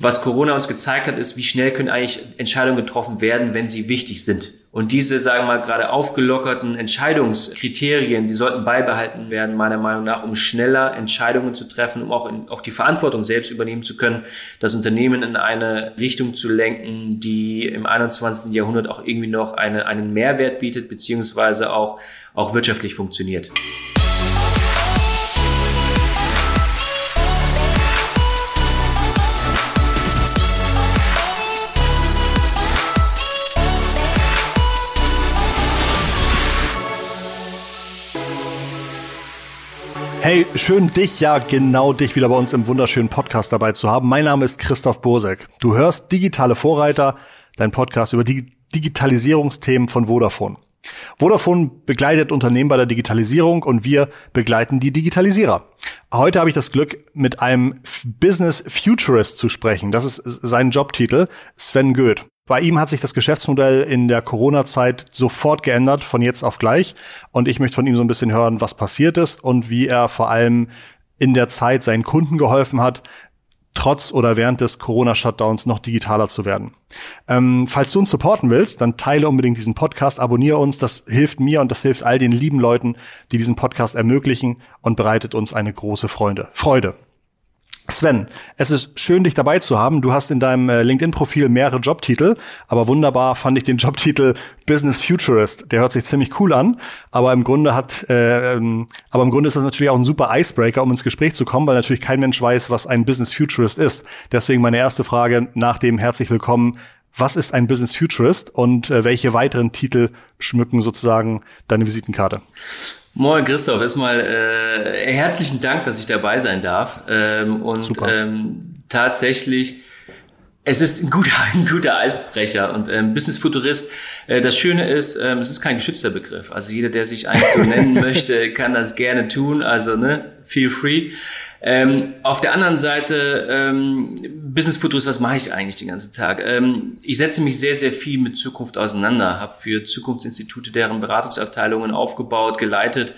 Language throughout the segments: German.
was Corona uns gezeigt hat, ist, wie schnell können eigentlich Entscheidungen getroffen werden, wenn sie wichtig sind. Und diese, sagen wir mal, gerade aufgelockerten Entscheidungskriterien, die sollten beibehalten werden, meiner Meinung nach, um schneller Entscheidungen zu treffen, um auch, in, auch die Verantwortung selbst übernehmen zu können, das Unternehmen in eine Richtung zu lenken, die im 21. Jahrhundert auch irgendwie noch eine, einen Mehrwert bietet, beziehungsweise auch, auch wirtschaftlich funktioniert. Hey, schön dich, ja genau dich wieder bei uns im wunderschönen Podcast dabei zu haben. Mein Name ist Christoph Bosek. Du hörst Digitale Vorreiter, dein Podcast über die Digitalisierungsthemen von Vodafone. Vodafone begleitet Unternehmen bei der Digitalisierung und wir begleiten die Digitalisierer. Heute habe ich das Glück, mit einem Business Futurist zu sprechen. Das ist sein Jobtitel, Sven Goeth. Bei ihm hat sich das Geschäftsmodell in der Corona-Zeit sofort geändert, von jetzt auf gleich. Und ich möchte von ihm so ein bisschen hören, was passiert ist und wie er vor allem in der Zeit seinen Kunden geholfen hat, trotz oder während des Corona-Shutdowns noch digitaler zu werden. Ähm, falls du uns supporten willst, dann teile unbedingt diesen Podcast, abonniere uns. Das hilft mir und das hilft all den lieben Leuten, die diesen Podcast ermöglichen und bereitet uns eine große Freude. Freude. Sven, es ist schön, dich dabei zu haben. Du hast in deinem äh, LinkedIn-Profil mehrere Jobtitel, aber wunderbar fand ich den Jobtitel Business Futurist. Der hört sich ziemlich cool an, aber im Grunde hat, äh, ähm, aber im Grunde ist das natürlich auch ein super Icebreaker, um ins Gespräch zu kommen, weil natürlich kein Mensch weiß, was ein Business Futurist ist. Deswegen meine erste Frage nach dem herzlich willkommen. Was ist ein Business Futurist und äh, welche weiteren Titel schmücken sozusagen deine Visitenkarte? Moin Christoph, erstmal äh, herzlichen Dank, dass ich dabei sein darf. Ähm, und ähm, tatsächlich, es ist ein guter, ein guter Eisbrecher und ähm, Business Futurist. Äh, das Schöne ist, ähm, es ist kein geschützter Begriff. Also jeder, der sich eigentlich so nennen möchte, kann das gerne tun. Also ne, feel free. Ähm, auf der anderen Seite, ähm, Business Futures, was mache ich eigentlich den ganzen Tag? Ähm, ich setze mich sehr, sehr viel mit Zukunft auseinander, habe für Zukunftsinstitute deren Beratungsabteilungen aufgebaut, geleitet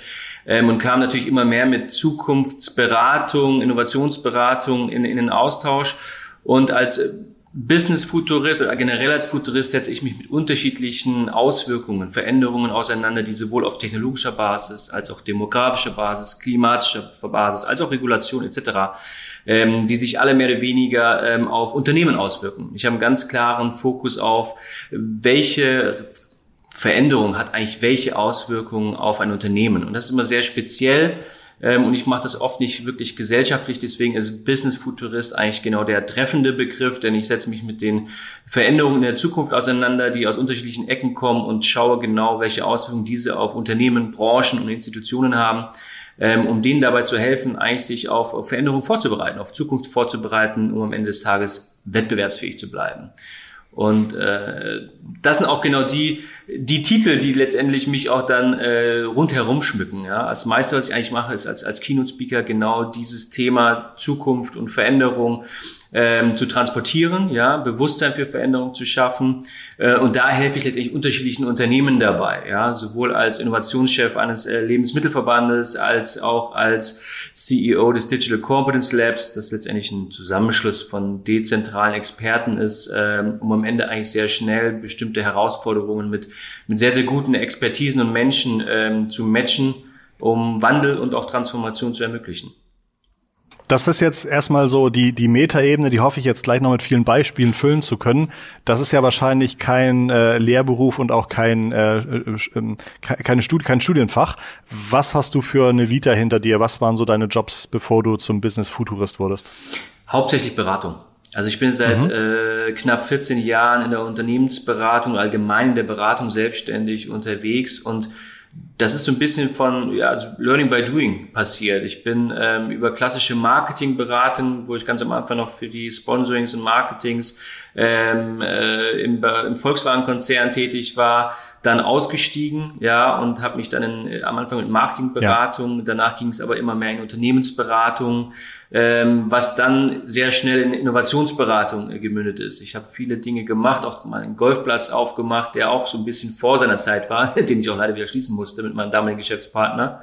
ähm, und kam natürlich immer mehr mit Zukunftsberatung, Innovationsberatung in, in den Austausch. Und als Business-Futurist oder generell als Futurist setze ich mich mit unterschiedlichen Auswirkungen, Veränderungen auseinander, die sowohl auf technologischer Basis als auch demografischer Basis, klimatischer Basis, als auch Regulation etc., ähm, die sich alle mehr oder weniger ähm, auf Unternehmen auswirken. Ich habe einen ganz klaren Fokus auf, welche Veränderung hat eigentlich welche Auswirkungen auf ein Unternehmen. Und das ist immer sehr speziell ähm, und ich mache das oft nicht wirklich gesellschaftlich, deswegen ist Business Futurist eigentlich genau der treffende Begriff, denn ich setze mich mit den Veränderungen in der Zukunft auseinander, die aus unterschiedlichen Ecken kommen und schaue genau, welche Auswirkungen diese auf Unternehmen, Branchen und Institutionen haben ähm, um denen dabei zu helfen, eigentlich sich auf, Veränderungen vorzubereiten, auf Zukunft vorzubereiten, um am Ende des Tages wettbewerbsfähig zu bleiben. Und äh, das sind auch genau die, die Titel, die letztendlich mich auch dann äh, rundherum schmücken. Ja? Das meiste, was ich eigentlich mache, ist als, als Keynote-Speaker genau dieses Thema Zukunft und Veränderung ähm, zu transportieren, ja, Bewusstsein für Veränderung zu schaffen. Äh, und da helfe ich letztendlich unterschiedlichen Unternehmen dabei, ja, sowohl als Innovationschef eines äh, Lebensmittelverbandes als auch als CEO des Digital Competence Labs, das letztendlich ein Zusammenschluss von dezentralen Experten ist, ähm, um am Ende eigentlich sehr schnell bestimmte Herausforderungen mit, mit sehr, sehr guten Expertisen und Menschen ähm, zu matchen, um Wandel und auch Transformation zu ermöglichen das ist jetzt erstmal so die, die Metaebene, die hoffe ich jetzt gleich noch mit vielen Beispielen füllen zu können. Das ist ja wahrscheinlich kein äh, Lehrberuf und auch kein, äh, äh, ähm, keine Studi kein Studienfach. Was hast du für eine Vita hinter dir? Was waren so deine Jobs, bevor du zum Business Futurist wurdest? Hauptsächlich Beratung. Also ich bin seit mhm. äh, knapp 14 Jahren in der Unternehmensberatung, allgemein in der Beratung selbstständig unterwegs und das ist so ein bisschen von ja, also Learning by Doing passiert. Ich bin ähm, über klassische Marketingberatung, wo ich ganz am Anfang noch für die Sponsorings und Marketings ähm, äh, im, im Volkswagen-Konzern tätig war, dann ausgestiegen, ja, und habe mich dann in, am Anfang mit Marketingberatung, ja. danach ging es aber immer mehr in Unternehmensberatung, ähm, was dann sehr schnell in Innovationsberatung äh, gemündet ist. Ich habe viele Dinge gemacht, auch mal einen Golfplatz aufgemacht, der auch so ein bisschen vor seiner Zeit war, den ich auch leider wieder schließen musste mit meinem damaligen Geschäftspartner.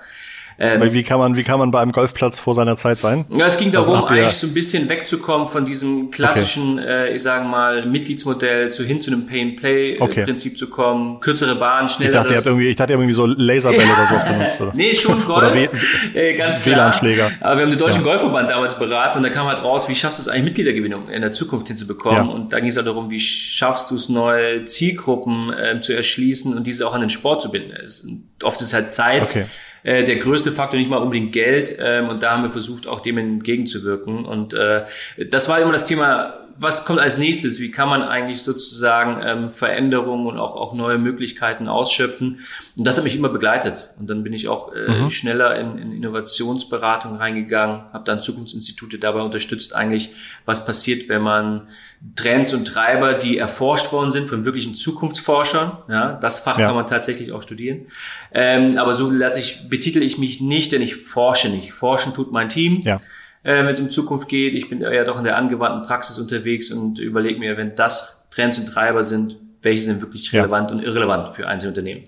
Ähm, Weil wie kann man, wie kann man bei einem Golfplatz vor seiner Zeit sein? Ja, es ging darum, also eigentlich so ein bisschen wegzukommen von diesem klassischen, okay. äh, ich sage mal, Mitgliedsmodell zu hin zu einem Pay-and-Play-Prinzip okay. zu kommen, kürzere Bahn, schneller. Ich dachte, ihr habt irgendwie, irgendwie so Laserbälle oder sowas benutzt, oder? nee, schon Golf. oder äh, ganz klar. WLAN-Schläger. Aber wir haben den Deutschen ja. Golfverband damals beraten und da kam halt raus, wie schaffst du es eigentlich Mitgliedergewinnung in der Zukunft hinzubekommen? Ja. Und da ging es halt darum, wie schaffst du es, neue Zielgruppen äh, zu erschließen und diese auch an den Sport zu binden. Oft ist halt Zeit. Okay äh, der größte Faktor, nicht mal unbedingt Geld. Ähm, und da haben wir versucht, auch dem entgegenzuwirken. Und äh, das war immer das Thema was kommt als nächstes? Wie kann man eigentlich sozusagen ähm, Veränderungen und auch, auch neue Möglichkeiten ausschöpfen? Und das hat mich immer begleitet. Und dann bin ich auch äh, mhm. schneller in, in Innovationsberatung reingegangen, habe dann Zukunftsinstitute dabei unterstützt, eigentlich, was passiert, wenn man Trends und Treiber, die erforscht worden sind von wirklichen Zukunftsforschern, ja, das Fach ja. kann man tatsächlich auch studieren. Ähm, aber so lasse ich, betitel ich mich nicht, denn ich forsche nicht. Forschen tut mein Team. Ja äh, wenn es um Zukunft geht. Ich bin ja doch in der angewandten Praxis unterwegs und überlege mir, wenn das Trends und Treiber sind, welche sind wirklich relevant ja. und irrelevant für einzelne Unternehmen.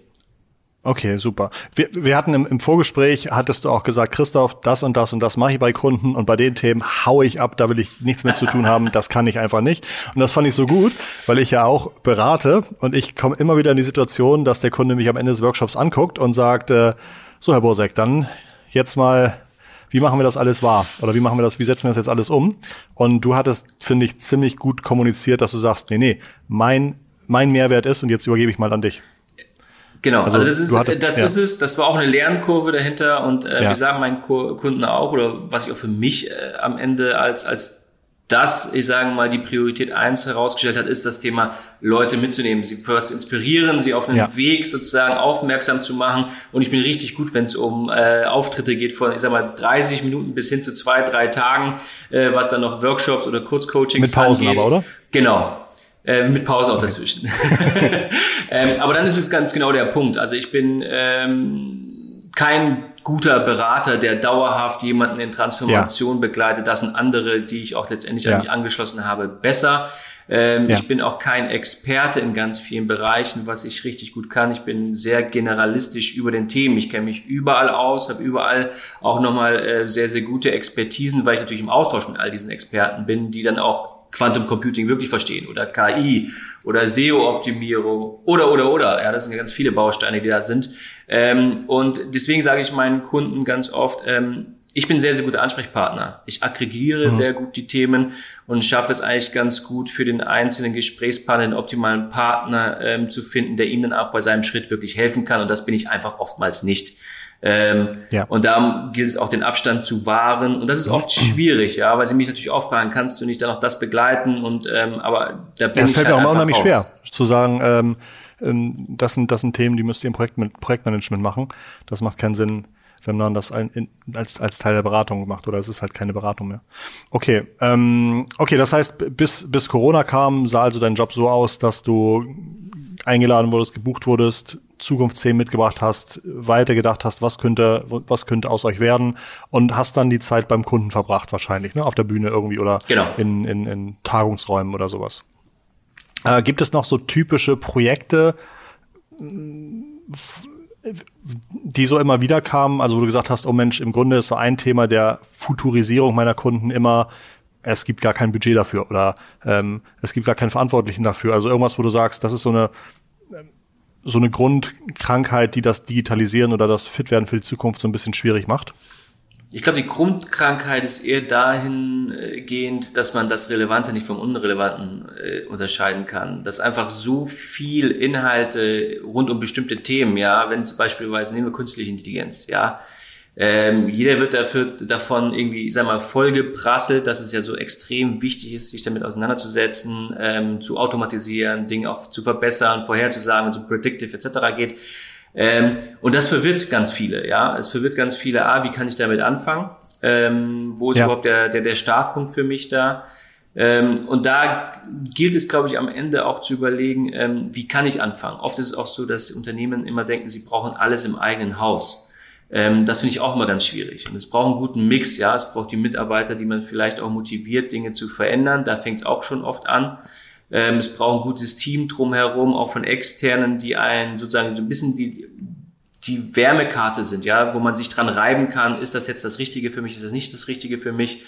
Okay, super. Wir, wir hatten im, im Vorgespräch, hattest du auch gesagt, Christoph, das und das und das mache ich bei Kunden und bei den Themen haue ich ab, da will ich nichts mehr zu tun haben, das kann ich einfach nicht. Und das fand ich so gut, weil ich ja auch berate und ich komme immer wieder in die Situation, dass der Kunde mich am Ende des Workshops anguckt und sagt, äh, so Herr Bosek, dann jetzt mal wie machen wir das alles wahr? Oder wie machen wir das, wie setzen wir das jetzt alles um? Und du hattest, finde ich, ziemlich gut kommuniziert, dass du sagst, nee, nee, mein, mein Mehrwert ist, und jetzt übergebe ich mal an dich. Genau, also, also das, ist, hattest, das ja. ist es, das war auch eine Lernkurve dahinter und äh, ja. wir sagen meinen Kunden auch, oder was ich auch für mich äh, am Ende als, als das, ich sage mal, die Priorität eins herausgestellt hat, ist das Thema, Leute mitzunehmen, sie für was inspirieren, sie auf einen ja. Weg sozusagen aufmerksam zu machen. Und ich bin richtig gut, wenn es um äh, Auftritte geht von, ich sag mal, 30 Minuten bis hin zu zwei, drei Tagen, äh, was dann noch Workshops oder Kurzcoachings Mit Pausen angeht. aber, oder? Genau. Äh, mit Pause auch okay. dazwischen. ähm, aber dann ist es ganz genau der Punkt. Also ich bin ähm, kein guter Berater, der dauerhaft jemanden in Transformation ja. begleitet. Das sind andere, die ich auch letztendlich ja. an mich angeschlossen habe, besser. Ähm, ja. Ich bin auch kein Experte in ganz vielen Bereichen, was ich richtig gut kann. Ich bin sehr generalistisch über den Themen. Ich kenne mich überall aus, habe überall auch nochmal äh, sehr, sehr gute Expertisen, weil ich natürlich im Austausch mit all diesen Experten bin, die dann auch Quantum Computing wirklich verstehen oder KI oder SEO-Optimierung oder, oder, oder. Ja, das sind ganz viele Bausteine, die da sind. Ähm, und deswegen sage ich meinen Kunden ganz oft, ähm, ich bin sehr, sehr guter Ansprechpartner. Ich aggregiere mhm. sehr gut die Themen und schaffe es eigentlich ganz gut für den einzelnen Gesprächspartner, den optimalen Partner ähm, zu finden, der ihm dann auch bei seinem Schritt wirklich helfen kann. Und das bin ich einfach oftmals nicht. Ähm, ja. Und da gilt es auch den Abstand zu wahren. Und das ist oft schwierig, ja, weil sie mich natürlich auch fragen, kannst du nicht dann noch das begleiten? Und ähm, aber da bin das ich fällt halt mir auch unheimlich schwer zu sagen, ähm, das sind das sind Themen, die müsst ihr im Projekt mit Projektmanagement machen. Das macht keinen Sinn, wenn man das ein, in, als als Teil der Beratung macht oder es ist halt keine Beratung mehr. Okay, ähm, okay, das heißt bis bis Corona kam, sah also dein Job so aus, dass du eingeladen wurdest, gebucht wurdest, Zukunftsthemen mitgebracht hast, weitergedacht hast, was könnte, was könnte aus euch werden und hast dann die Zeit beim Kunden verbracht wahrscheinlich, ne, auf der Bühne irgendwie oder genau. in, in, in Tagungsräumen oder sowas. Äh, gibt es noch so typische Projekte, die so immer wieder kamen, also wo du gesagt hast, oh Mensch, im Grunde ist so ein Thema der Futurisierung meiner Kunden immer, es gibt gar kein Budget dafür oder ähm, es gibt gar keinen Verantwortlichen dafür. Also irgendwas, wo du sagst, das ist so eine so eine Grundkrankheit, die das Digitalisieren oder das Fitwerden für die Zukunft so ein bisschen schwierig macht? Ich glaube, die Grundkrankheit ist eher dahingehend, dass man das Relevante nicht vom Unrelevanten äh, unterscheiden kann. Dass einfach so viel Inhalte rund um bestimmte Themen, ja, wenn zum Beispiel, nehmen wir künstliche Intelligenz, ja, ähm, jeder wird dafür, davon irgendwie, sag mal, vollgeprasselt, dass es ja so extrem wichtig ist, sich damit auseinanderzusetzen, ähm, zu automatisieren, Dinge auch zu verbessern, vorherzusagen, wenn es um Predictive etc. geht. Ähm, und das verwirrt ganz viele, ja. Es verwirrt ganz viele, ah, wie kann ich damit anfangen? Ähm, wo ist ja. überhaupt der, der, der Startpunkt für mich da? Ähm, und da gilt es, glaube ich, am Ende auch zu überlegen, ähm, wie kann ich anfangen? Oft ist es auch so, dass Unternehmen immer denken, sie brauchen alles im eigenen Haus. Ähm, das finde ich auch immer ganz schwierig. Und es braucht einen guten Mix, ja. Es braucht die Mitarbeiter, die man vielleicht auch motiviert, Dinge zu verändern. Da fängt es auch schon oft an. Ähm, es braucht ein gutes Team drumherum, auch von externen, die einen sozusagen so ein bisschen die, die Wärmekarte sind, ja, wo man sich dran reiben kann, ist das jetzt das Richtige für mich, ist das nicht das Richtige für mich.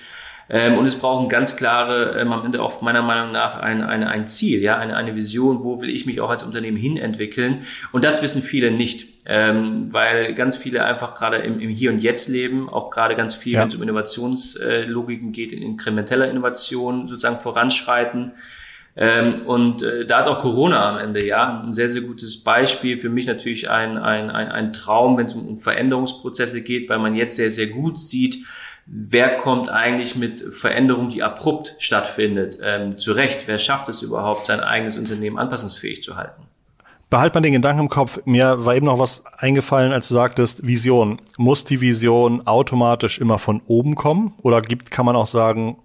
Ähm, und es braucht ein ganz klare, ähm, am Ende auch meiner Meinung nach ein, ein, ein Ziel, ja, eine, eine Vision, wo will ich mich auch als Unternehmen hinentwickeln. Und das wissen viele nicht, ähm, weil ganz viele einfach gerade im, im Hier und Jetzt leben, auch gerade ganz viel, ja. wenn es um Innovationslogiken geht, in inkrementeller Innovation sozusagen voranschreiten. Ähm, und äh, da ist auch Corona am Ende, ja, ein sehr, sehr gutes Beispiel. Für mich natürlich ein, ein, ein, ein Traum, wenn es um Veränderungsprozesse geht, weil man jetzt sehr, sehr gut sieht, wer kommt eigentlich mit Veränderungen, die abrupt stattfindet, ähm, zurecht? Wer schafft es überhaupt, sein eigenes Unternehmen anpassungsfähig zu halten? Behalt man den Gedanken im Kopf. Mir war eben noch was eingefallen, als du sagtest, Vision. Muss die Vision automatisch immer von oben kommen? Oder gibt, kann man auch sagen,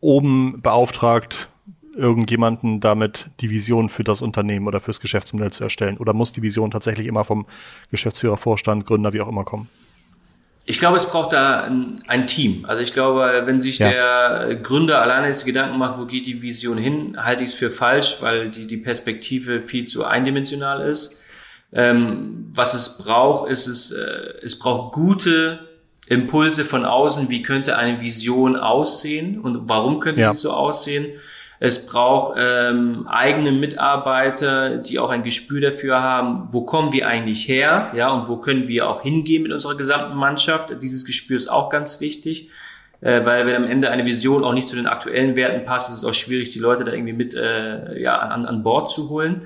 oben beauftragt irgendjemanden damit die Vision für das Unternehmen oder fürs Geschäftsmodell zu erstellen? Oder muss die Vision tatsächlich immer vom Geschäftsführer, Vorstand, Gründer, wie auch immer kommen? Ich glaube, es braucht da ein, ein, Team. Also ich glaube, wenn sich ja. der Gründer alleine jetzt Gedanken macht, wo geht die Vision hin, halte ich es für falsch, weil die, die Perspektive viel zu eindimensional ist. Ähm, was es braucht, ist es, äh, es braucht gute Impulse von außen. Wie könnte eine Vision aussehen und warum könnte ja. sie so aussehen? Es braucht ähm, eigene Mitarbeiter, die auch ein Gespür dafür haben, wo kommen wir eigentlich her, ja, und wo können wir auch hingehen mit unserer gesamten Mannschaft. Dieses Gespür ist auch ganz wichtig, äh, weil wenn am Ende eine Vision auch nicht zu den aktuellen Werten passt, ist es auch schwierig, die Leute da irgendwie mit äh, ja, an, an Bord zu holen.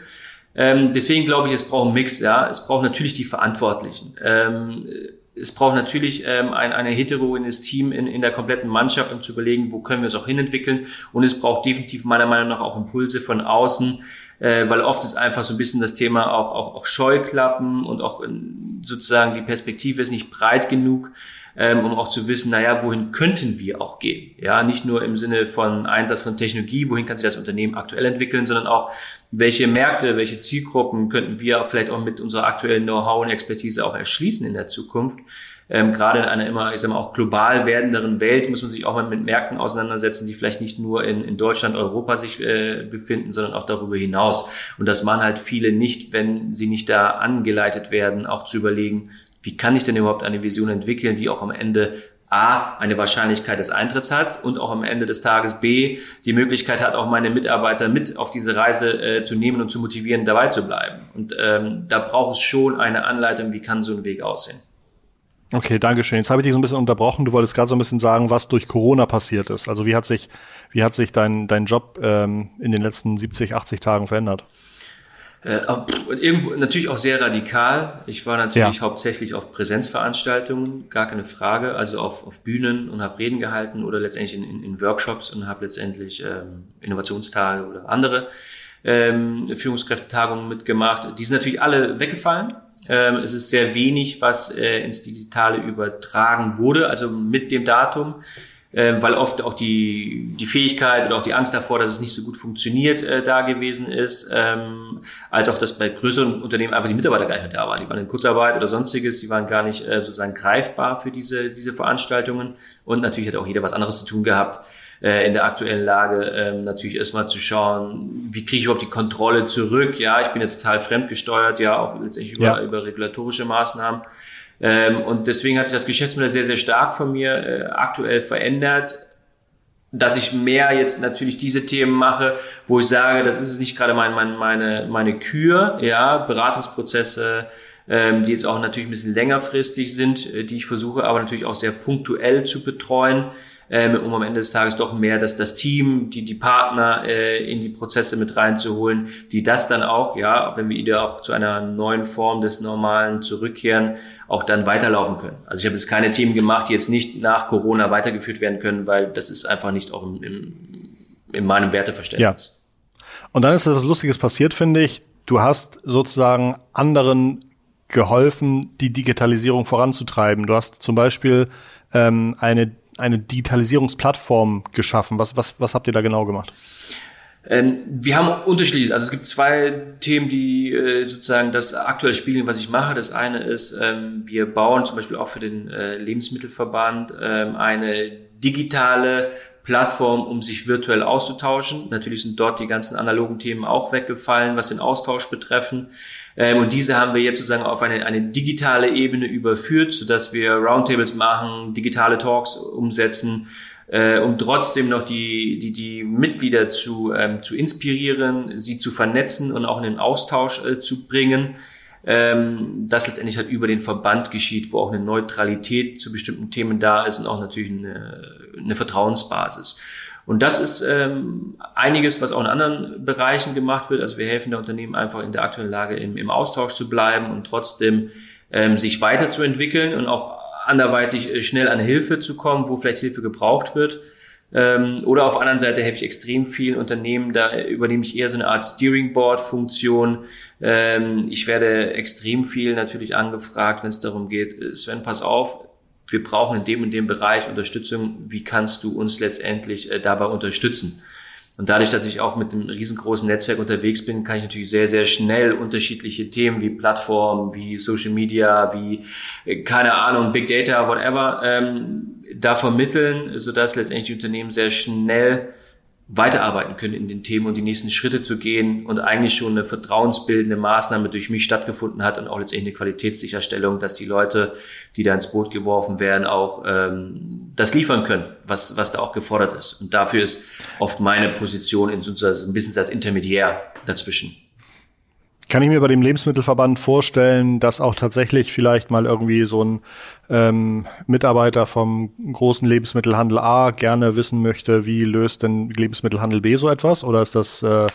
Ähm, deswegen glaube ich, es braucht einen Mix, ja. Es braucht natürlich die Verantwortlichen. Ähm, es braucht natürlich ähm, ein, ein heterogenes Team in, in der kompletten Mannschaft, um zu überlegen, wo können wir es auch hinentwickeln. Und es braucht definitiv meiner Meinung nach auch Impulse von außen, äh, weil oft ist einfach so ein bisschen das Thema auch, auch, auch Scheuklappen und auch in, sozusagen die Perspektive ist nicht breit genug, ähm, um auch zu wissen, naja, wohin könnten wir auch gehen? Ja, nicht nur im Sinne von Einsatz von Technologie, wohin kann sich das Unternehmen aktuell entwickeln, sondern auch, welche Märkte, welche Zielgruppen könnten wir vielleicht auch mit unserer aktuellen Know-how und Expertise auch erschließen in der Zukunft. Ähm, gerade in einer immer, ich sag mal, auch global werdenderen Welt muss man sich auch mal mit Märkten auseinandersetzen, die vielleicht nicht nur in, in Deutschland, Europa sich äh, befinden, sondern auch darüber hinaus. Und das machen halt viele nicht, wenn sie nicht da angeleitet werden, auch zu überlegen, wie kann ich denn überhaupt eine Vision entwickeln, die auch am Ende A, eine Wahrscheinlichkeit des Eintritts hat und auch am Ende des Tages B, die Möglichkeit hat, auch meine Mitarbeiter mit auf diese Reise äh, zu nehmen und zu motivieren, dabei zu bleiben. Und ähm, da braucht es schon eine Anleitung, wie kann so ein Weg aussehen. Okay, danke schön. Jetzt habe ich dich so ein bisschen unterbrochen. Du wolltest gerade so ein bisschen sagen, was durch Corona passiert ist. Also wie hat sich, wie hat sich dein, dein Job ähm, in den letzten 70, 80 Tagen verändert? Äh, irgendwo natürlich auch sehr radikal. Ich war natürlich ja. hauptsächlich auf Präsenzveranstaltungen, gar keine Frage, also auf, auf Bühnen und habe Reden gehalten oder letztendlich in, in, in Workshops und habe letztendlich ähm, Innovationstage oder andere ähm, Führungskräftetagungen mitgemacht. Die sind natürlich alle weggefallen. Ähm, es ist sehr wenig, was äh, ins Digitale übertragen wurde, also mit dem Datum äh, weil oft auch die, die Fähigkeit oder auch die Angst davor, dass es nicht so gut funktioniert, äh, da gewesen ist, ähm, als auch, dass bei größeren Unternehmen einfach die Mitarbeiter gar nicht mehr da waren. Die waren in Kurzarbeit oder sonstiges, die waren gar nicht äh, sozusagen greifbar für diese, diese Veranstaltungen und natürlich hat auch jeder was anderes zu tun gehabt äh, in der aktuellen Lage ähm, natürlich erstmal zu schauen, wie kriege ich überhaupt die Kontrolle zurück. Ja, ich bin ja total fremdgesteuert, ja, auch letztendlich über, ja. über regulatorische Maßnahmen. Ähm, und deswegen hat sich das Geschäftsmodell sehr, sehr stark von mir äh, aktuell verändert dass ich mehr jetzt natürlich diese Themen mache, wo ich sage, das ist nicht gerade mein, mein, meine, meine Kür, ja, Beratungsprozesse, ähm, die jetzt auch natürlich ein bisschen längerfristig sind, äh, die ich versuche, aber natürlich auch sehr punktuell zu betreuen ähm, um am Ende des Tages doch mehr das, das Team, die, die Partner äh, in die Prozesse mit reinzuholen, die das dann auch, ja, wenn wir wieder auch zu einer neuen Form des Normalen zurückkehren, auch dann weiterlaufen können. Also ich habe jetzt keine Themen gemacht, die jetzt nicht nach Corona weitergeführt werden können, weil das ist einfach nicht auch im, im, in meinem Werteverständnis. Ja. Und dann ist etwas Lustiges passiert, finde ich. Du hast sozusagen anderen geholfen, die Digitalisierung voranzutreiben. Du hast zum Beispiel ähm, eine eine Digitalisierungsplattform geschaffen. Was, was, was habt ihr da genau gemacht? Ähm, wir haben unterschiedlich, also es gibt zwei Themen, die äh, sozusagen das aktuell spiegeln, was ich mache. Das eine ist, ähm, wir bauen zum Beispiel auch für den äh, Lebensmittelverband ähm, eine digitale Plattform, um sich virtuell auszutauschen. Natürlich sind dort die ganzen analogen Themen auch weggefallen, was den Austausch betreffen. Ähm, und diese haben wir jetzt sozusagen auf eine, eine digitale Ebene überführt, sodass wir Roundtables machen, digitale Talks umsetzen, äh, um trotzdem noch die, die, die Mitglieder zu, ähm, zu inspirieren, sie zu vernetzen und auch in den Austausch äh, zu bringen. Ähm, das letztendlich halt über den Verband geschieht, wo auch eine Neutralität zu bestimmten Themen da ist und auch natürlich eine, eine Vertrauensbasis. Und das ist ähm, einiges, was auch in anderen Bereichen gemacht wird. Also wir helfen der Unternehmen einfach in der aktuellen Lage im, im Austausch zu bleiben und trotzdem ähm, sich weiterzuentwickeln und auch anderweitig äh, schnell an Hilfe zu kommen, wo vielleicht Hilfe gebraucht wird. Ähm, oder auf der anderen Seite helfe ich extrem vielen Unternehmen, da übernehme ich eher so eine Art Steering Board Funktion. Ähm, ich werde extrem viel natürlich angefragt, wenn es darum geht, äh, Sven, pass auf, wir brauchen in dem und dem Bereich Unterstützung, wie kannst du uns letztendlich äh, dabei unterstützen? Und dadurch, dass ich auch mit einem riesengroßen Netzwerk unterwegs bin, kann ich natürlich sehr, sehr schnell unterschiedliche Themen wie Plattformen, wie Social Media, wie, äh, keine Ahnung, Big Data, whatever, ähm, da vermitteln, sodass letztendlich die Unternehmen sehr schnell weiterarbeiten können in den Themen und die nächsten Schritte zu gehen und eigentlich schon eine vertrauensbildende Maßnahme durch mich stattgefunden hat und auch letztendlich eine Qualitätssicherstellung, dass die Leute, die da ins Boot geworfen werden, auch ähm, das liefern können, was, was da auch gefordert ist. Und dafür ist oft meine Position in sozusagen ein bisschen als Intermediär dazwischen. Kann ich mir bei dem Lebensmittelverband vorstellen, dass auch tatsächlich vielleicht mal irgendwie so ein ähm, Mitarbeiter vom großen Lebensmittelhandel A gerne wissen möchte, wie löst denn Lebensmittelhandel B so etwas? Oder ist das äh,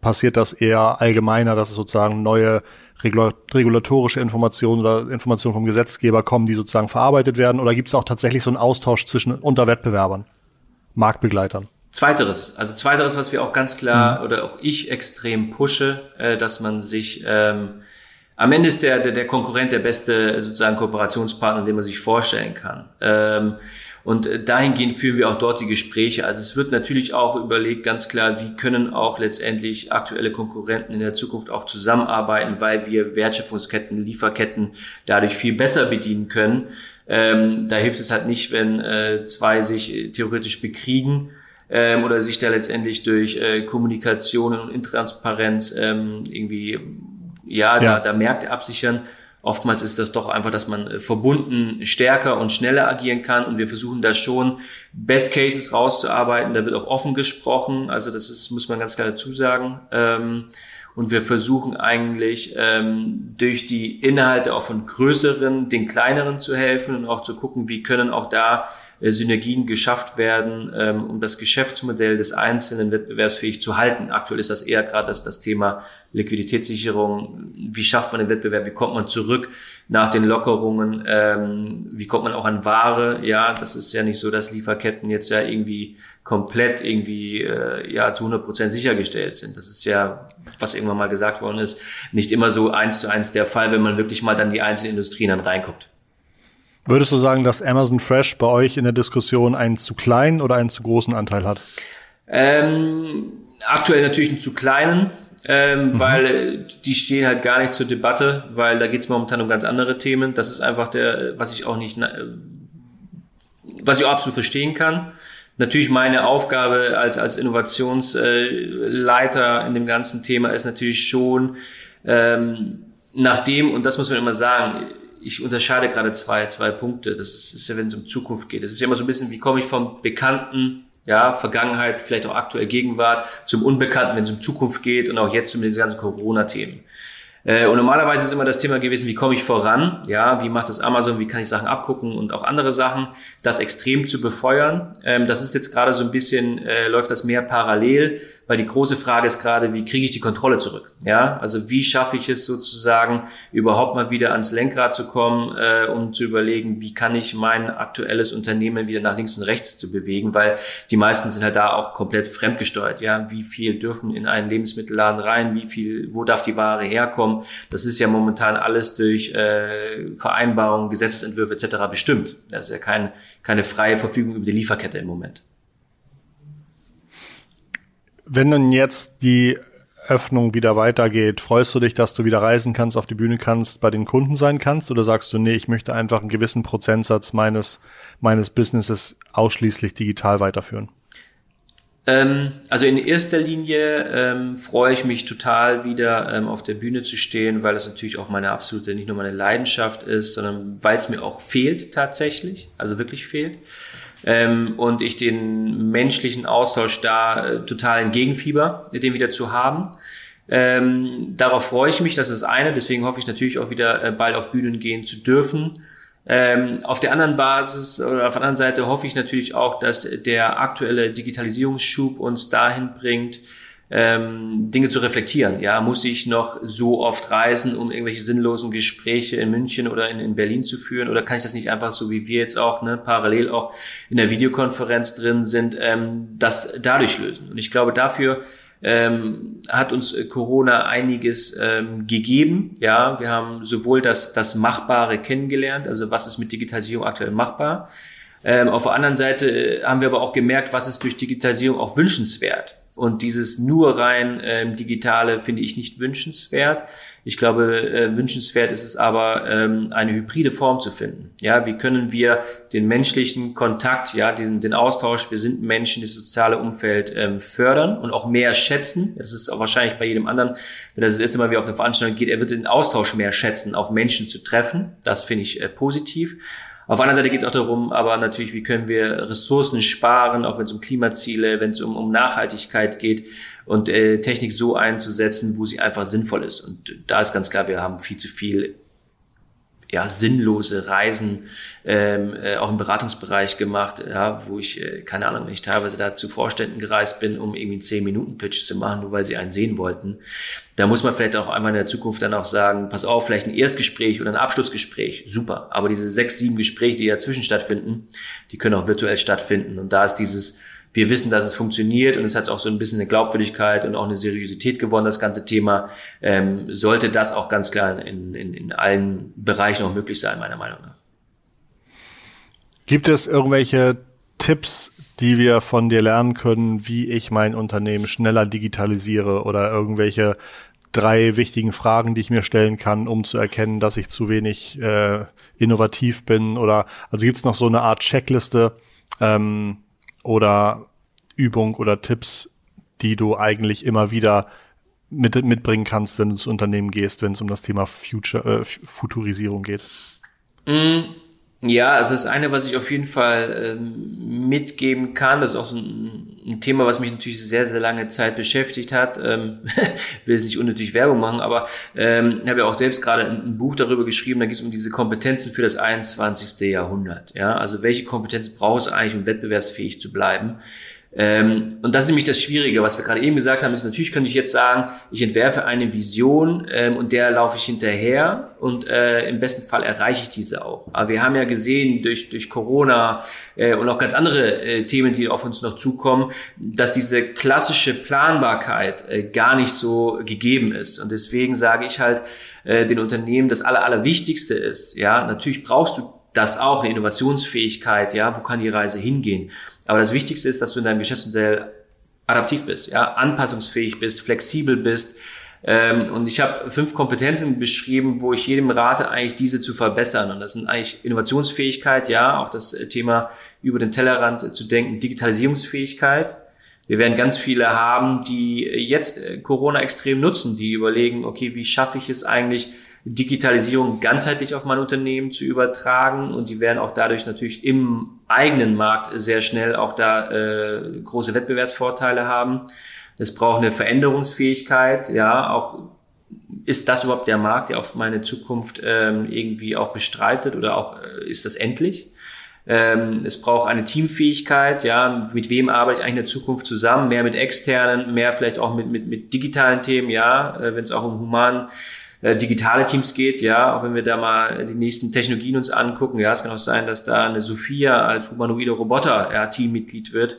passiert das eher allgemeiner, dass es sozusagen neue regulatorische Informationen oder Informationen vom Gesetzgeber kommen, die sozusagen verarbeitet werden? Oder gibt es auch tatsächlich so einen Austausch zwischen unter Wettbewerbern, Marktbegleitern? Zweiteres, also zweiteres, was wir auch ganz klar mhm. oder auch ich extrem pushe, äh, dass man sich ähm, am Ende ist der, der, der Konkurrent der beste sozusagen Kooperationspartner, den man sich vorstellen kann. Ähm, und äh, dahingehend führen wir auch dort die Gespräche. Also es wird natürlich auch überlegt, ganz klar, wie können auch letztendlich aktuelle Konkurrenten in der Zukunft auch zusammenarbeiten, weil wir Wertschöpfungsketten, Lieferketten dadurch viel besser bedienen können. Ähm, da hilft es halt nicht, wenn äh, zwei sich äh, theoretisch bekriegen ähm, oder sich da letztendlich durch äh, Kommunikation und Intransparenz ähm, irgendwie ja, ja. Da, da Märkte absichern. Oftmals ist das doch einfach, dass man äh, verbunden stärker und schneller agieren kann und wir versuchen da schon Best Cases rauszuarbeiten. Da wird auch offen gesprochen, also das ist, muss man ganz klar dazu sagen. Ähm, und wir versuchen eigentlich ähm, durch die Inhalte auch von größeren, den kleineren zu helfen und auch zu gucken, wie können auch da Synergien geschafft werden, ähm, um das Geschäftsmodell des Einzelnen wettbewerbsfähig zu halten. Aktuell ist das eher gerade das, das Thema Liquiditätssicherung. Wie schafft man den Wettbewerb? Wie kommt man zurück nach den Lockerungen? Ähm, wie kommt man auch an Ware? Ja, das ist ja nicht so, dass Lieferketten jetzt ja irgendwie komplett irgendwie äh, ja zu 100 Prozent sichergestellt sind. Das ist ja, was irgendwann mal gesagt worden ist, nicht immer so eins zu eins der Fall, wenn man wirklich mal dann die einzelnen Industrien dann reinguckt. Würdest du sagen, dass Amazon Fresh bei euch in der Diskussion einen zu kleinen oder einen zu großen Anteil hat? Ähm, aktuell natürlich einen zu kleinen, ähm, mhm. weil die stehen halt gar nicht zur Debatte, weil da geht es momentan um ganz andere Themen. Das ist einfach der, was ich auch nicht, was ich auch absolut verstehen kann. Natürlich meine Aufgabe als, als Innovationsleiter in dem ganzen Thema ist natürlich schon, ähm, nachdem, und das muss man immer sagen, ich unterscheide gerade zwei, zwei Punkte. Das ist ja, wenn es um Zukunft geht. Es ist ja immer so ein bisschen, wie komme ich vom Bekannten, ja, Vergangenheit, vielleicht auch aktuell Gegenwart, zum Unbekannten, wenn es um Zukunft geht und auch jetzt um diese ganzen Corona-Themen. Äh, und normalerweise ist immer das Thema gewesen, wie komme ich voran? Ja, wie macht das Amazon? Wie kann ich Sachen abgucken und auch andere Sachen? Das extrem zu befeuern. Ähm, das ist jetzt gerade so ein bisschen, äh, läuft das mehr parallel, weil die große Frage ist gerade, wie kriege ich die Kontrolle zurück? Ja, also wie schaffe ich es sozusagen, überhaupt mal wieder ans Lenkrad zu kommen, äh, um zu überlegen, wie kann ich mein aktuelles Unternehmen wieder nach links und rechts zu bewegen? Weil die meisten sind halt da auch komplett fremdgesteuert. Ja, wie viel dürfen in einen Lebensmittelladen rein? Wie viel, wo darf die Ware herkommen? Kommen. Das ist ja momentan alles durch äh, Vereinbarungen, Gesetzentwürfe etc. bestimmt. Das ist ja kein, keine freie Verfügung über die Lieferkette im Moment. Wenn dann jetzt die Öffnung wieder weitergeht, freust du dich, dass du wieder reisen kannst, auf die Bühne kannst, bei den Kunden sein kannst? Oder sagst du, nee, ich möchte einfach einen gewissen Prozentsatz meines, meines Businesses ausschließlich digital weiterführen? Ähm, also in erster Linie ähm, freue ich mich total wieder ähm, auf der Bühne zu stehen, weil es natürlich auch meine absolute, nicht nur meine Leidenschaft ist, sondern weil es mir auch fehlt tatsächlich, also wirklich fehlt. Ähm, und ich den menschlichen Austausch da äh, total entgegenfieber, den wieder zu haben. Ähm, darauf freue ich mich, das ist eine. Deswegen hoffe ich natürlich auch wieder äh, bald auf Bühnen gehen zu dürfen. Ähm, auf der anderen Basis oder auf der anderen Seite hoffe ich natürlich auch, dass der aktuelle Digitalisierungsschub uns dahin bringt, ähm, Dinge zu reflektieren. Ja, muss ich noch so oft reisen, um irgendwelche sinnlosen Gespräche in München oder in, in Berlin zu führen? Oder kann ich das nicht einfach so wie wir jetzt auch ne, parallel auch in der Videokonferenz drin sind, ähm, das dadurch lösen? Und ich glaube, dafür ähm, hat uns äh, Corona einiges ähm, gegeben. Ja, wir haben sowohl das, das Machbare kennengelernt, also was ist mit Digitalisierung aktuell machbar. Ähm, auf der anderen Seite äh, haben wir aber auch gemerkt, was ist durch Digitalisierung auch wünschenswert. Und dieses nur rein ähm, digitale finde ich nicht wünschenswert. Ich glaube, äh, wünschenswert ist es aber, ähm, eine hybride Form zu finden. Ja, wie können wir den menschlichen Kontakt, ja, diesen, den Austausch, wir sind Menschen, das soziale Umfeld ähm, fördern und auch mehr schätzen. Das ist auch wahrscheinlich bei jedem anderen, wenn das das erste Mal wieder auf eine Veranstaltung geht, er wird den Austausch mehr schätzen, auf Menschen zu treffen. Das finde ich äh, positiv. Auf anderen Seite geht es auch darum, aber natürlich, wie können wir Ressourcen sparen, auch wenn es um Klimaziele, wenn es um, um Nachhaltigkeit geht und äh, Technik so einzusetzen, wo sie einfach sinnvoll ist. Und da ist ganz klar, wir haben viel zu viel ja, sinnlose Reisen ähm, äh, auch im Beratungsbereich gemacht, ja, wo ich, äh, keine Ahnung, ich teilweise da zu Vorständen gereist bin, um irgendwie einen 10-Minuten-Pitch zu machen, nur weil sie einen sehen wollten. Da muss man vielleicht auch einmal in der Zukunft dann auch sagen, pass auf, vielleicht ein Erstgespräch oder ein Abschlussgespräch, super. Aber diese sechs, sieben Gespräche, die dazwischen stattfinden, die können auch virtuell stattfinden. Und da ist dieses wir wissen, dass es funktioniert und es hat auch so ein bisschen eine Glaubwürdigkeit und auch eine Seriosität gewonnen, das ganze Thema. Ähm, sollte das auch ganz klar in, in, in allen Bereichen auch möglich sein, meiner Meinung nach. Gibt es irgendwelche Tipps, die wir von dir lernen können, wie ich mein Unternehmen schneller digitalisiere oder irgendwelche drei wichtigen Fragen, die ich mir stellen kann, um zu erkennen, dass ich zu wenig äh, innovativ bin? Oder also gibt es noch so eine Art Checkliste, ähm, oder Übung oder Tipps, die du eigentlich immer wieder mit, mitbringen kannst, wenn du ins Unternehmen gehst, wenn es um das Thema Future, äh, Futurisierung geht? Ja, also das eine, was ich auf jeden Fall ähm, mitgeben kann, das ist auch so ein, ein, Thema, was mich natürlich sehr, sehr lange Zeit beschäftigt hat. Ähm, will jetzt nicht unnötig Werbung machen, aber ähm, habe ja auch selbst gerade ein, ein, Buch darüber geschrieben, da geht es um diese Kompetenzen für das 21. Jahrhundert. Ja, also welche Kompetenzen brauchst du eigentlich, um wettbewerbsfähig zu bleiben? Ähm, und das ist nämlich das Schwierige, was wir gerade eben gesagt haben, ist natürlich könnte ich jetzt sagen, ich entwerfe eine Vision ähm, und der laufe ich hinterher und äh, im besten Fall erreiche ich diese auch. Aber wir haben ja gesehen durch, durch Corona äh, und auch ganz andere äh, Themen, die auf uns noch zukommen, dass diese klassische Planbarkeit äh, gar nicht so gegeben ist. Und deswegen sage ich halt äh, den Unternehmen, das Aller, Allerwichtigste ist, ja, natürlich brauchst du das auch, eine Innovationsfähigkeit, ja, wo kann die Reise hingehen? Aber das Wichtigste ist, dass du in deinem Geschäftsmodell adaptiv bist, ja, anpassungsfähig bist, flexibel bist. Ähm, und ich habe fünf Kompetenzen beschrieben, wo ich jedem rate, eigentlich diese zu verbessern. Und das sind eigentlich Innovationsfähigkeit, ja, auch das Thema über den Tellerrand zu denken, Digitalisierungsfähigkeit. Wir werden ganz viele haben, die jetzt Corona extrem nutzen, die überlegen, okay, wie schaffe ich es eigentlich, Digitalisierung ganzheitlich auf mein Unternehmen zu übertragen. Und die werden auch dadurch natürlich im eigenen Markt sehr schnell auch da äh, große Wettbewerbsvorteile haben. Es braucht eine Veränderungsfähigkeit, ja, auch ist das überhaupt der Markt, der auf meine Zukunft ähm, irgendwie auch bestreitet oder auch äh, ist das endlich? Ähm, es braucht eine Teamfähigkeit, ja, mit wem arbeite ich eigentlich in der Zukunft zusammen, mehr mit externen, mehr vielleicht auch mit, mit, mit digitalen Themen, ja, äh, wenn es auch um human äh, digitale Teams geht, ja, auch wenn wir da mal die nächsten Technologien uns angucken, ja, es kann auch sein, dass da eine Sophia als humanoide Roboter ja, Teammitglied wird,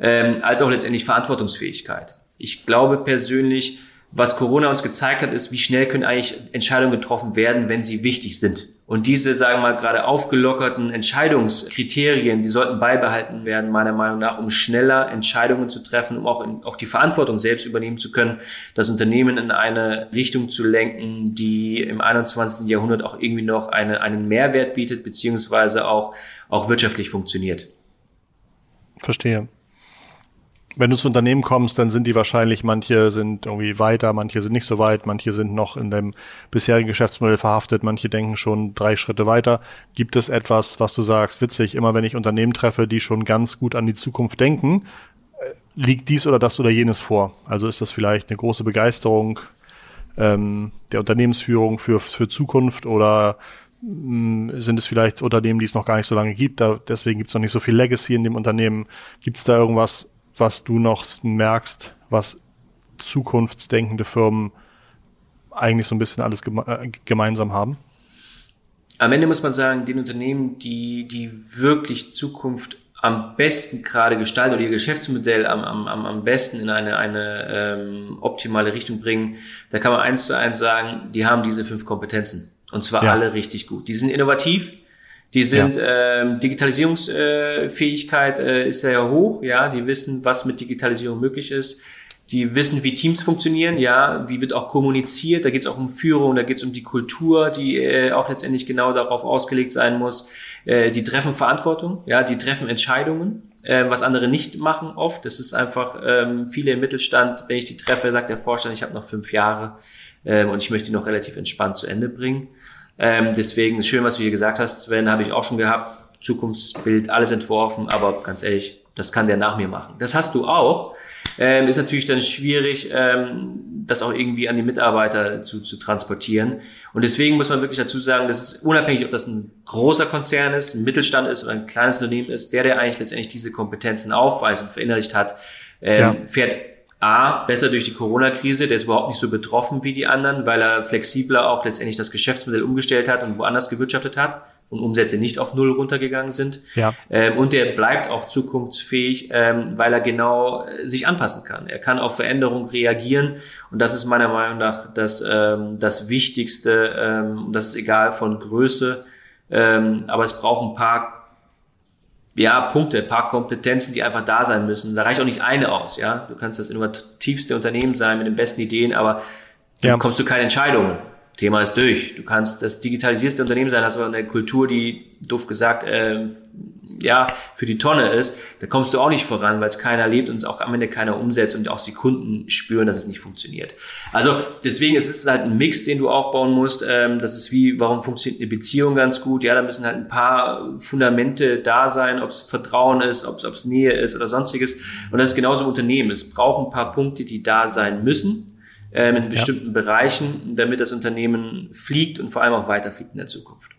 ähm, als auch letztendlich Verantwortungsfähigkeit. Ich glaube persönlich, was Corona uns gezeigt hat, ist, wie schnell können eigentlich Entscheidungen getroffen werden, wenn sie wichtig sind. Und diese, sagen wir mal, gerade aufgelockerten Entscheidungskriterien, die sollten beibehalten werden, meiner Meinung nach, um schneller Entscheidungen zu treffen, um auch, in, auch die Verantwortung selbst übernehmen zu können, das Unternehmen in eine Richtung zu lenken, die im 21. Jahrhundert auch irgendwie noch eine, einen Mehrwert bietet, beziehungsweise auch, auch wirtschaftlich funktioniert. Verstehe. Wenn du zu Unternehmen kommst, dann sind die wahrscheinlich, manche sind irgendwie weiter, manche sind nicht so weit, manche sind noch in dem bisherigen Geschäftsmodell verhaftet, manche denken schon drei Schritte weiter. Gibt es etwas, was du sagst, witzig, immer wenn ich Unternehmen treffe, die schon ganz gut an die Zukunft denken, äh, liegt dies oder das oder jenes vor? Also ist das vielleicht eine große Begeisterung ähm, der Unternehmensführung für, für Zukunft oder mh, hm, sind es vielleicht Unternehmen, die es noch gar nicht so lange gibt, da, deswegen gibt es noch nicht so viel Legacy in dem Unternehmen. Gibt es da irgendwas, was du noch merkst, was zukunftsdenkende Firmen eigentlich so ein bisschen alles geme äh, gemeinsam haben? Am Ende muss man sagen, den Unternehmen, die, die wirklich Zukunft am besten gerade gestalten oder ihr Geschäftsmodell am, am, am besten in eine, eine ähm, optimale Richtung bringen, da kann man eins zu eins sagen, die haben diese fünf Kompetenzen. Und zwar ja. alle richtig gut. Die sind innovativ, die sind ja. ähm, Digitalisierungsfähigkeit äh, ist ja hoch, ja, die wissen, was mit Digitalisierung möglich ist. Die wissen, wie Teams funktionieren, ja, wie wird auch kommuniziert. Da geht es auch um Führung, da geht es um die Kultur, die äh, auch letztendlich genau darauf ausgelegt sein muss. Äh, die treffen Verantwortung, ja, die treffen Entscheidungen, äh, was andere nicht machen oft. Das ist einfach ähm, viele im Mittelstand. Wenn ich die treffe, sagt der Vorstand, ich habe noch fünf Jahre ähm, und ich möchte die noch relativ entspannt zu Ende bringen. Ähm, deswegen ist schön, was du hier gesagt hast, Sven, habe ich auch schon gehabt. Zukunftsbild, alles entworfen, aber ganz ehrlich, das kann der nach mir machen. Das hast du auch. Ähm, ist natürlich dann schwierig, ähm, das auch irgendwie an die Mitarbeiter zu, zu transportieren. Und deswegen muss man wirklich dazu sagen, dass es unabhängig, ob das ein großer Konzern ist, ein Mittelstand ist oder ein kleines Unternehmen ist, der, der eigentlich letztendlich diese Kompetenzen aufweist und verinnerlicht hat, ähm, ja. fährt A, besser durch die Corona-Krise, der ist überhaupt nicht so betroffen wie die anderen, weil er flexibler auch letztendlich das Geschäftsmodell umgestellt hat und woanders gewirtschaftet hat und Umsätze nicht auf Null runtergegangen sind. Ja. Ähm, und der bleibt auch zukunftsfähig, ähm, weil er genau äh, sich anpassen kann. Er kann auf Veränderung reagieren und das ist meiner Meinung nach das, ähm, das Wichtigste. Ähm, das ist egal von Größe, ähm, aber es braucht ein paar ja, Punkte, ein paar Kompetenzen, die einfach da sein müssen. Da reicht auch nicht eine aus, ja. Du kannst das innovativste Unternehmen sein mit den besten Ideen, aber ja. dann kommst du keine Entscheidungen. Thema ist durch. Du kannst das digitalisierste Unternehmen sein, hast aber eine Kultur, die, doof gesagt, äh, ja, für die Tonne ist, da kommst du auch nicht voran, weil es keiner lebt und es auch am Ende keiner umsetzt und auch die Kunden spüren, dass es nicht funktioniert. Also deswegen ist es halt ein Mix, den du aufbauen musst. Ähm, das ist wie, warum funktioniert eine Beziehung ganz gut? Ja, da müssen halt ein paar Fundamente da sein, ob es Vertrauen ist, ob es Nähe ist oder sonstiges. Und das ist genauso im Unternehmen. Es braucht ein paar Punkte, die da sein müssen ähm, in bestimmten ja. Bereichen, damit das Unternehmen fliegt und vor allem auch weiterfliegt in der Zukunft.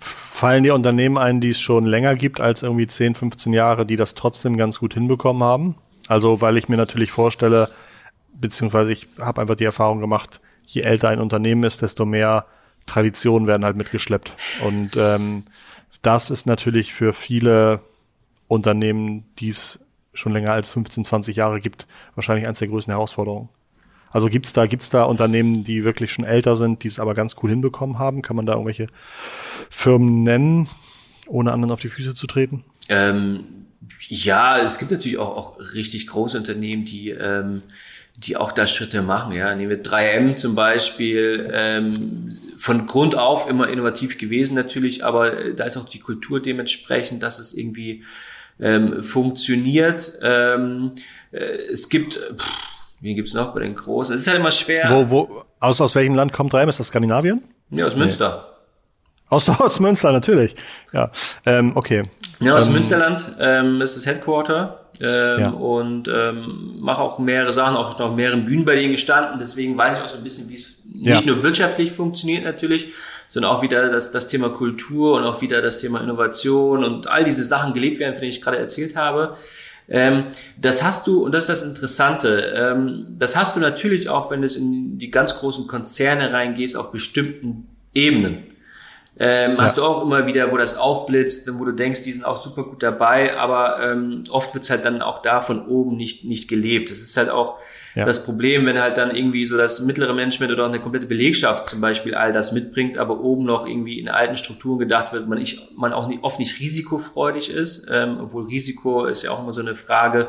Fallen dir Unternehmen ein, die es schon länger gibt als irgendwie 10, 15 Jahre, die das trotzdem ganz gut hinbekommen haben? Also, weil ich mir natürlich vorstelle, beziehungsweise ich habe einfach die Erfahrung gemacht, je älter ein Unternehmen ist, desto mehr Traditionen werden halt mitgeschleppt. Und ähm, das ist natürlich für viele Unternehmen, die es schon länger als 15, 20 Jahre gibt, wahrscheinlich eines der größten Herausforderungen. Also gibt's da, gibt's da Unternehmen, die wirklich schon älter sind, die es aber ganz cool hinbekommen haben? Kann man da irgendwelche Firmen nennen, ohne anderen auf die Füße zu treten? Ähm, ja, es gibt natürlich auch, auch richtig große Unternehmen, die, ähm, die auch da Schritte machen. Ja, nehmen wir 3M zum Beispiel, ähm, von Grund auf immer innovativ gewesen natürlich, aber äh, da ist auch die Kultur dementsprechend, dass es irgendwie ähm, funktioniert. Ähm, äh, es gibt pff, Wen gibt's noch bei den Großen? Es ist halt immer schwer. Wo, wo, aus, aus welchem Land kommt Reim? Ist das Skandinavien? Ja, aus Münster. Aus, aus Münster, natürlich. Ja, ähm, okay. Ja, aus ähm, Münsterland ähm, ist das Headquarter ähm, ja. und ähm, mache auch mehrere Sachen, auch auf mehreren Bühnen bei denen gestanden. Deswegen weiß ich auch so ein bisschen, wie es ja. nicht nur wirtschaftlich funktioniert natürlich, sondern auch wieder das, das Thema Kultur und auch wieder das Thema Innovation und all diese Sachen gelebt werden, von denen ich gerade erzählt habe. Ähm, das hast du, und das ist das Interessante, ähm, das hast du natürlich auch, wenn du in die ganz großen Konzerne reingehst, auf bestimmten Ebenen. Ähm, ja. Hast du auch immer wieder, wo das aufblitzt, wo du denkst, die sind auch super gut dabei, aber ähm, oft wird's halt dann auch da von oben nicht, nicht gelebt. Das ist halt auch ja. das Problem, wenn halt dann irgendwie so das mittlere Management oder auch eine komplette Belegschaft zum Beispiel all das mitbringt, aber oben noch irgendwie in alten Strukturen gedacht wird, man, ich, man auch nicht, oft nicht risikofreudig ist, ähm, obwohl Risiko ist ja auch immer so eine Frage,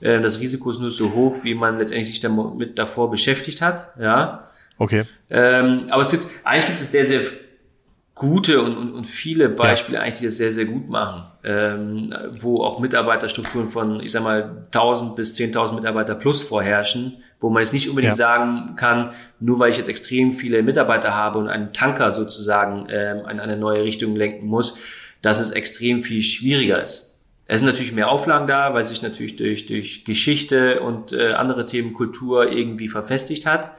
äh, das Risiko ist nur so hoch, wie man letztendlich sich damit davor beschäftigt hat, ja. Okay. Ähm, aber es gibt, eigentlich gibt es sehr, sehr gute und, und, und viele Beispiele ja. eigentlich, die das sehr, sehr gut machen, ähm, wo auch Mitarbeiterstrukturen von, ich sag mal, 1000 bis 10.000 Mitarbeiter plus vorherrschen, wo man jetzt nicht unbedingt ja. sagen kann, nur weil ich jetzt extrem viele Mitarbeiter habe und einen Tanker sozusagen ähm, in eine neue Richtung lenken muss, dass es extrem viel schwieriger ist. Es sind natürlich mehr Auflagen da, weil sich natürlich durch, durch Geschichte und äh, andere Themen Kultur irgendwie verfestigt hat.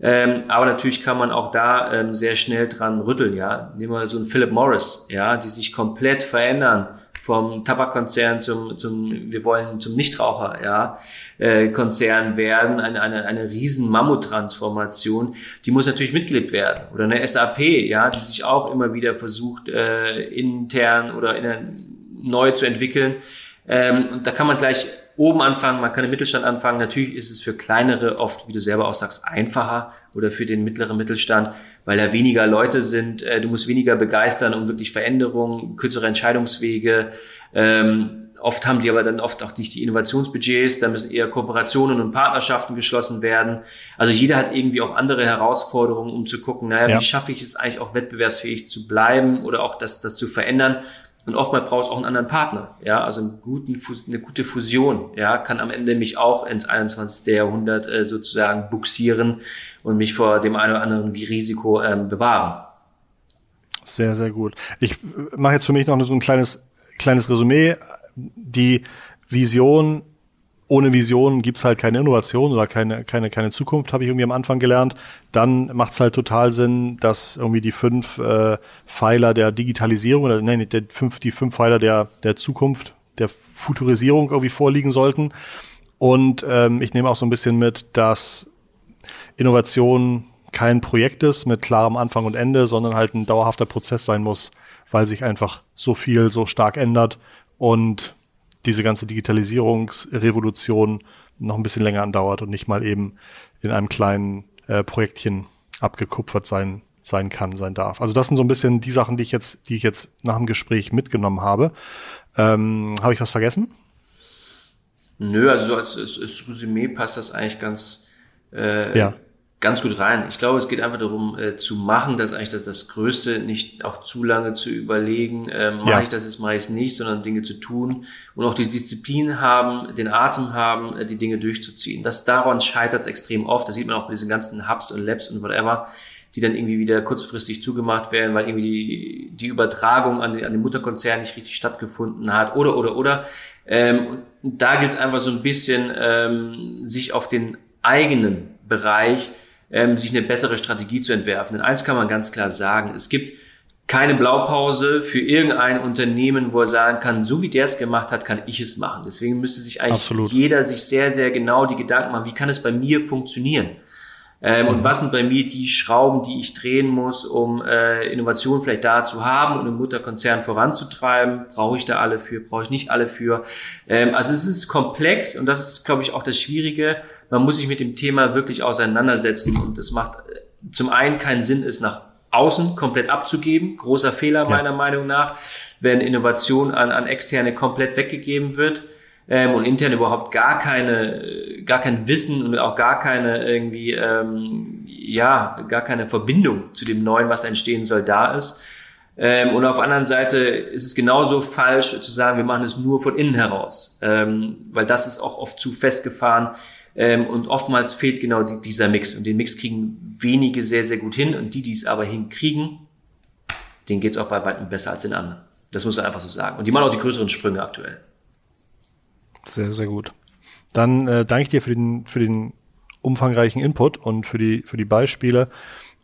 Ähm, aber natürlich kann man auch da ähm, sehr schnell dran rütteln, ja. Nehmen wir so einen Philip Morris, ja, die sich komplett verändern vom Tabakkonzern zum, zum wir wollen zum Nichtraucher, ja, äh, Konzern werden, eine, eine, eine riesen Mammut-Transformation, die muss natürlich mitgelebt werden. Oder eine SAP, ja, die sich auch immer wieder versucht, äh, intern oder in, neu zu entwickeln. Ähm, und da kann man gleich oben anfangen, man kann im Mittelstand anfangen. Natürlich ist es für kleinere oft, wie du selber auch sagst, einfacher oder für den mittleren Mittelstand, weil da weniger Leute sind. Äh, du musst weniger begeistern, um wirklich Veränderungen, kürzere Entscheidungswege. Ähm, oft haben die aber dann oft auch nicht die Innovationsbudgets, da müssen eher Kooperationen und Partnerschaften geschlossen werden. Also jeder hat irgendwie auch andere Herausforderungen, um zu gucken, naja, ja. wie schaffe ich es eigentlich auch wettbewerbsfähig zu bleiben oder auch das, das zu verändern. Und oftmals brauchst du auch einen anderen Partner. Ja, also einen guten, eine gute Fusion, ja, kann am Ende mich auch ins 21. Jahrhundert äh, sozusagen buxieren und mich vor dem einen oder anderen Risiko ähm, bewahren. Sehr, sehr gut. Ich äh, mache jetzt für mich noch so ein kleines, kleines Resümee. Die Vision ohne Vision gibt's halt keine Innovation oder keine, keine, keine Zukunft, habe ich irgendwie am Anfang gelernt. Dann macht's halt total Sinn, dass irgendwie die fünf äh, Pfeiler der Digitalisierung oder nein, die fünf, die fünf Pfeiler der, der Zukunft, der Futurisierung irgendwie vorliegen sollten. Und ähm, ich nehme auch so ein bisschen mit, dass Innovation kein Projekt ist mit klarem Anfang und Ende, sondern halt ein dauerhafter Prozess sein muss, weil sich einfach so viel so stark ändert und diese ganze Digitalisierungsrevolution noch ein bisschen länger andauert und nicht mal eben in einem kleinen äh, Projektchen abgekupfert sein sein kann, sein darf. Also das sind so ein bisschen die Sachen, die ich jetzt, die ich jetzt nach dem Gespräch mitgenommen habe. Ähm, habe ich was vergessen? Nö, also als, als, als Resümee passt das eigentlich ganz, äh, ja ganz gut rein. Ich glaube, es geht einfach darum äh, zu machen, das ist eigentlich das, das Größte, nicht auch zu lange zu überlegen, äh, mache ja. ich das jetzt, mache ich es nicht, sondern Dinge zu tun und auch die Disziplin haben, den Atem haben, äh, die Dinge durchzuziehen. Das daran scheitert es extrem oft. Das sieht man auch bei diesen ganzen Hubs und Labs und whatever, die dann irgendwie wieder kurzfristig zugemacht werden, weil irgendwie die, die Übertragung an den, an den Mutterkonzern nicht richtig stattgefunden hat oder oder oder. Ähm, da gilt es einfach so ein bisschen, ähm, sich auf den eigenen Bereich ähm, sich eine bessere Strategie zu entwerfen. Denn eins kann man ganz klar sagen, es gibt keine Blaupause für irgendein Unternehmen, wo er sagen kann, so wie der es gemacht hat, kann ich es machen. Deswegen müsste sich eigentlich Absolut. jeder sich sehr, sehr genau die Gedanken machen, wie kann es bei mir funktionieren? Ähm, mhm. Und was sind bei mir die Schrauben, die ich drehen muss, um äh, Innovation vielleicht da zu haben und einen Mutterkonzern voranzutreiben? Brauche ich da alle für? Brauche ich nicht alle für? Ähm, also es ist komplex und das ist, glaube ich, auch das Schwierige man muss sich mit dem Thema wirklich auseinandersetzen und es macht äh, zum einen keinen Sinn, es nach außen komplett abzugeben. Großer Fehler meiner Meinung nach, wenn Innovation an, an externe komplett weggegeben wird ähm, und intern überhaupt gar keine, gar kein Wissen und auch gar keine irgendwie, ähm, ja, gar keine Verbindung zu dem Neuen, was entstehen soll, da ist. Ähm, und auf der anderen Seite ist es genauso falsch zu sagen, wir machen es nur von innen heraus, ähm, weil das ist auch oft zu festgefahren ähm, und oftmals fehlt genau die, dieser Mix. Und den Mix kriegen wenige sehr, sehr gut hin. Und die, die es aber hinkriegen, denen geht es auch bei weitem besser als den anderen. Das muss man einfach so sagen. Und die machen auch die größeren Sprünge aktuell. Sehr, sehr gut. Dann äh, danke ich dir für den, für den umfangreichen Input und für die, für die Beispiele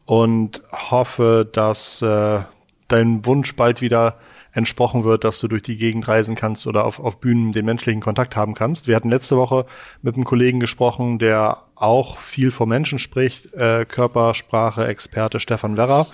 und hoffe, dass äh, dein Wunsch bald wieder entsprochen wird, dass du durch die Gegend reisen kannst oder auf, auf Bühnen den menschlichen Kontakt haben kannst. Wir hatten letzte Woche mit einem Kollegen gesprochen, der auch viel vor Menschen spricht, äh, Körpersprache, Experte Stefan Werrer.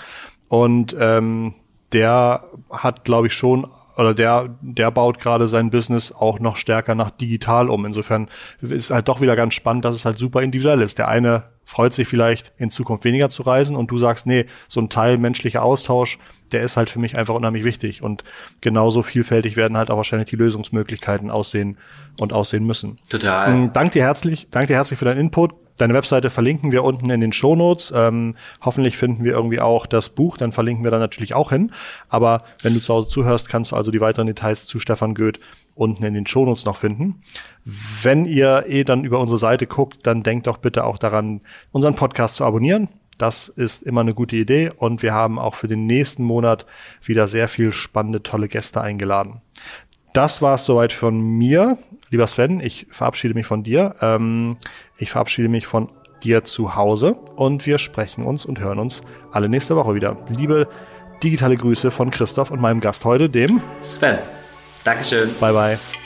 Und ähm, der hat, glaube ich, schon oder der, der baut gerade sein Business auch noch stärker nach digital um. Insofern ist halt doch wieder ganz spannend, dass es halt super individuell ist. Der eine freut sich vielleicht in Zukunft weniger zu reisen und du sagst, nee, so ein Teil menschlicher Austausch, der ist halt für mich einfach unheimlich wichtig und genauso vielfältig werden halt auch wahrscheinlich die Lösungsmöglichkeiten aussehen und aussehen müssen. Total. Mm, dank dir herzlich, danke dir herzlich für deinen Input. Deine Webseite verlinken wir unten in den Shownotes. Ähm, hoffentlich finden wir irgendwie auch das Buch, dann verlinken wir da natürlich auch hin. Aber wenn du zu Hause zuhörst, kannst du also die weiteren Details zu Stefan Goeth unten in den Shownotes noch finden. Wenn ihr eh dann über unsere Seite guckt, dann denkt doch bitte auch daran, unseren Podcast zu abonnieren. Das ist immer eine gute Idee und wir haben auch für den nächsten Monat wieder sehr viel spannende, tolle Gäste eingeladen. Das war es soweit von mir. Lieber Sven, ich verabschiede mich von dir. Ähm, ich verabschiede mich von dir zu Hause und wir sprechen uns und hören uns alle nächste Woche wieder. Liebe digitale Grüße von Christoph und meinem Gast heute, dem Sven. Dankeschön. Bye bye.